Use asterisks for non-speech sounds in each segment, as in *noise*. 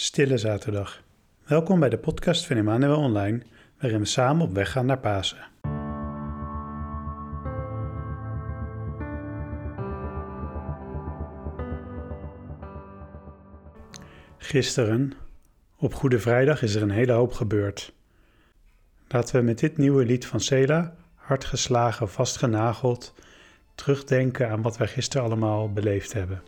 Stille Zaterdag. Welkom bij de podcast van Emmanuel Online, waarin we samen op weg gaan naar Pasen. Gisteren, op Goede Vrijdag, is er een hele hoop gebeurd. Laten we met dit nieuwe lied van Sela, hard geslagen, vastgenageld, terugdenken aan wat wij gisteren allemaal beleefd hebben.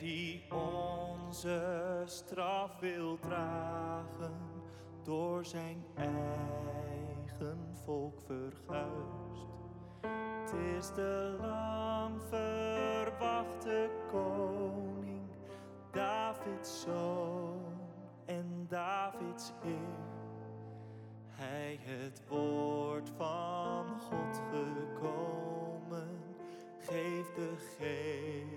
Die onze straf wil dragen, door zijn eigen volk verguisd. Het is de lang verwachte koning, Davids zoon en Davids Heer. Hij het woord van God gekomen, geeft de geest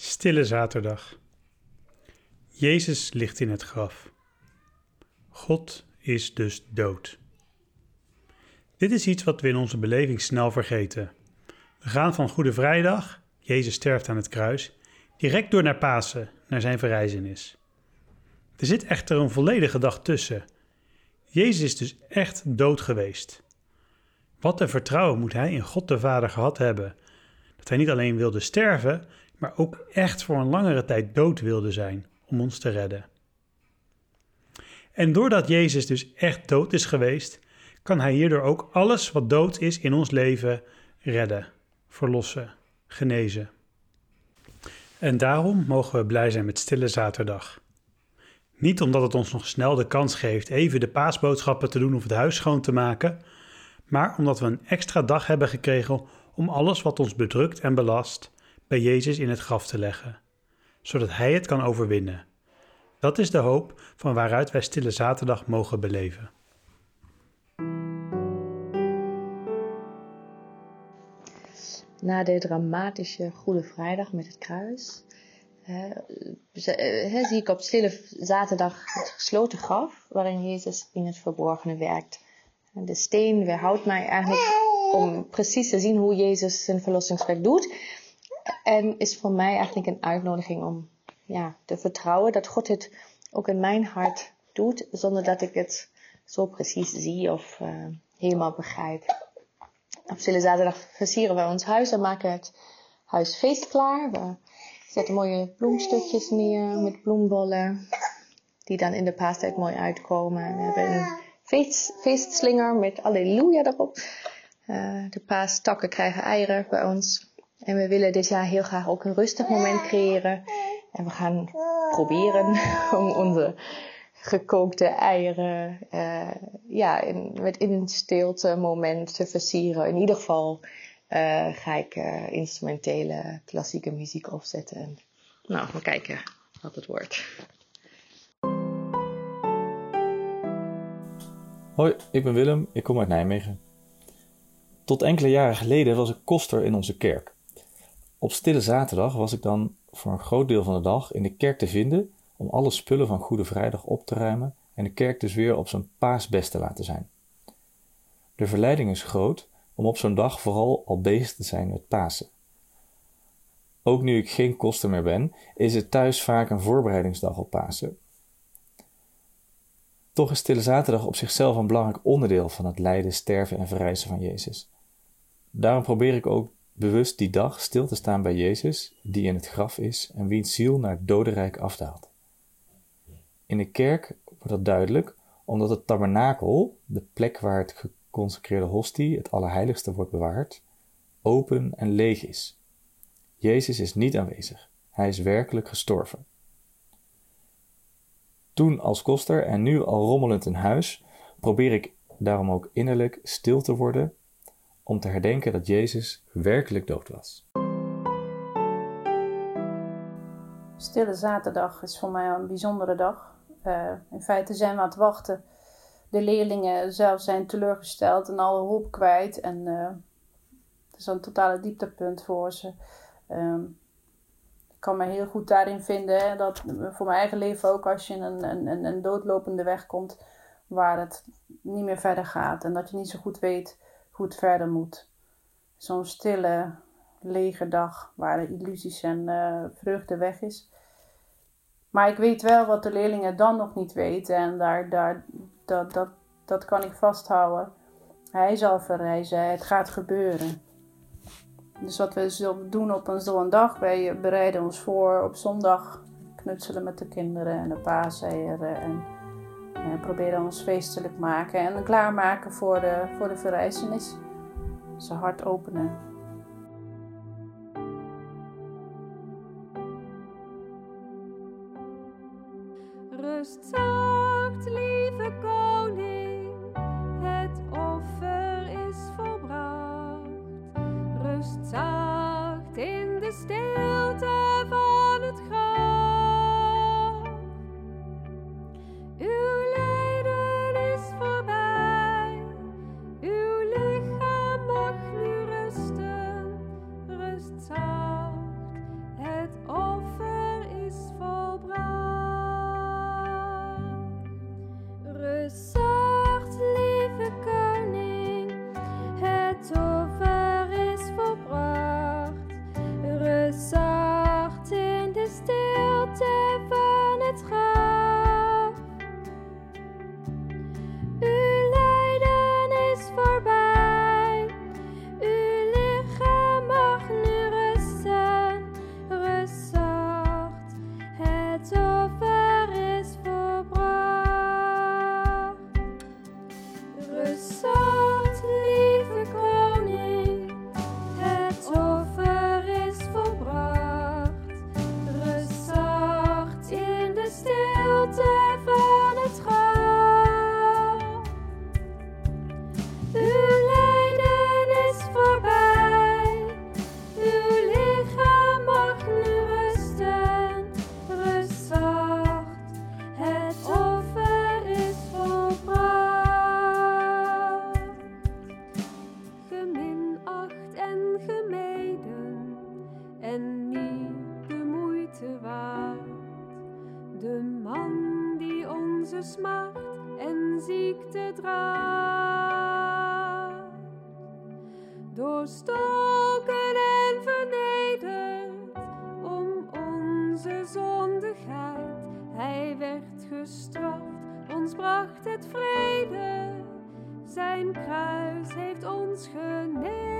Stille Zaterdag. Jezus ligt in het graf. God is dus dood. Dit is iets wat we in onze beleving snel vergeten. We gaan van Goede Vrijdag, Jezus sterft aan het kruis, direct door naar Pasen, naar zijn verrijzenis. Er zit echter een volledige dag tussen. Jezus is dus echt dood geweest. Wat een vertrouwen moet hij in God de Vader gehad hebben. Dat hij niet alleen wilde sterven, maar ook echt voor een langere tijd dood wilde zijn om ons te redden. En doordat Jezus dus echt dood is geweest, kan hij hierdoor ook alles wat dood is in ons leven redden, verlossen, genezen. En daarom mogen we blij zijn met Stille Zaterdag. Niet omdat het ons nog snel de kans geeft even de paasboodschappen te doen of het huis schoon te maken, maar omdat we een extra dag hebben gekregen om alles wat ons bedrukt en belast bij Jezus in het graf te leggen, zodat Hij het kan overwinnen. Dat is de hoop van waaruit wij Stille Zaterdag mogen beleven. Na de dramatische Goede Vrijdag met het kruis, uh, zie ik op Stille Zaterdag het gesloten graf waarin Jezus in het verborgene werkt. De steen weerhoudt mij eigenlijk om precies te zien hoe Jezus zijn verlossingswerk doet. En is voor mij eigenlijk een uitnodiging om ja, te vertrouwen dat God het ook in mijn hart doet, zonder dat ik het zo precies zie of uh, helemaal begrijp. Op Zaterdag versieren we ons huis en maken het huis feestklaar. We zetten mooie bloemstukjes neer met bloembollen, die dan in de paastijd mooi uitkomen. We hebben een feest, feestslinger met Alleluia erop. Uh, de paastakken krijgen eieren bij ons. En we willen dit jaar heel graag ook een rustig moment creëren. En we gaan proberen *laughs* om onze gekookte eieren uh, ja, in, met in een stilte moment te versieren. In ieder geval uh, ga ik uh, instrumentele klassieke muziek opzetten. En, nou, we kijken wat het wordt. Hoi, ik ben Willem, ik kom uit Nijmegen. Tot enkele jaren geleden was ik koster in onze kerk. Op Stille Zaterdag was ik dan voor een groot deel van de dag in de kerk te vinden om alle spullen van Goede Vrijdag op te ruimen en de kerk dus weer op zijn paasbest te laten zijn. De verleiding is groot om op zo'n dag vooral al bezig te zijn met Pasen. Ook nu ik geen koster meer ben, is het thuis vaak een voorbereidingsdag op Pasen. Toch is Stille Zaterdag op zichzelf een belangrijk onderdeel van het lijden, sterven en verrijzen van Jezus. Daarom probeer ik ook bewust die dag stil te staan bij Jezus, die in het graf is en wiens ziel naar het dodenrijk afdaalt. In de kerk wordt dat duidelijk omdat het tabernakel, de plek waar het geconsecreerde hostie, het allerheiligste, wordt bewaard, open en leeg is. Jezus is niet aanwezig. Hij is werkelijk gestorven. Toen als koster en nu al rommelend in huis, probeer ik daarom ook innerlijk stil te worden om te herdenken dat Jezus werkelijk dood was. Stille Zaterdag is voor mij een bijzondere dag. Uh, in feite zijn we aan het wachten. De leerlingen zelf zijn teleurgesteld en alle hoop kwijt. En uh, het is een totale dieptepunt voor ze. Um, ik kan me heel goed daarin vinden. Hè, dat voor mijn eigen leven ook als je in een, een, een doodlopende weg komt waar het niet meer verder gaat. En dat je niet zo goed weet hoe verder moet. Zo'n stille, lege dag waar de illusies en uh, vreugde weg is. Maar ik weet wel wat de leerlingen dan nog niet weten en daar, daar, dat, dat, dat kan ik vasthouden. Hij zal verrijzen, het gaat gebeuren. Dus wat we doen op een zo'n dag, wij bereiden ons voor op zondag knutselen met de kinderen en de paaseieren en, en proberen ons feestelijk maken en klaarmaken voor de, voor de verrijzenis. Ze hart openen. Rust zacht, lieve koning, het offer is volbracht. Rust zacht in de stilte Hij werd gestraft, ons bracht het vrede. Zijn kruis heeft ons genezen.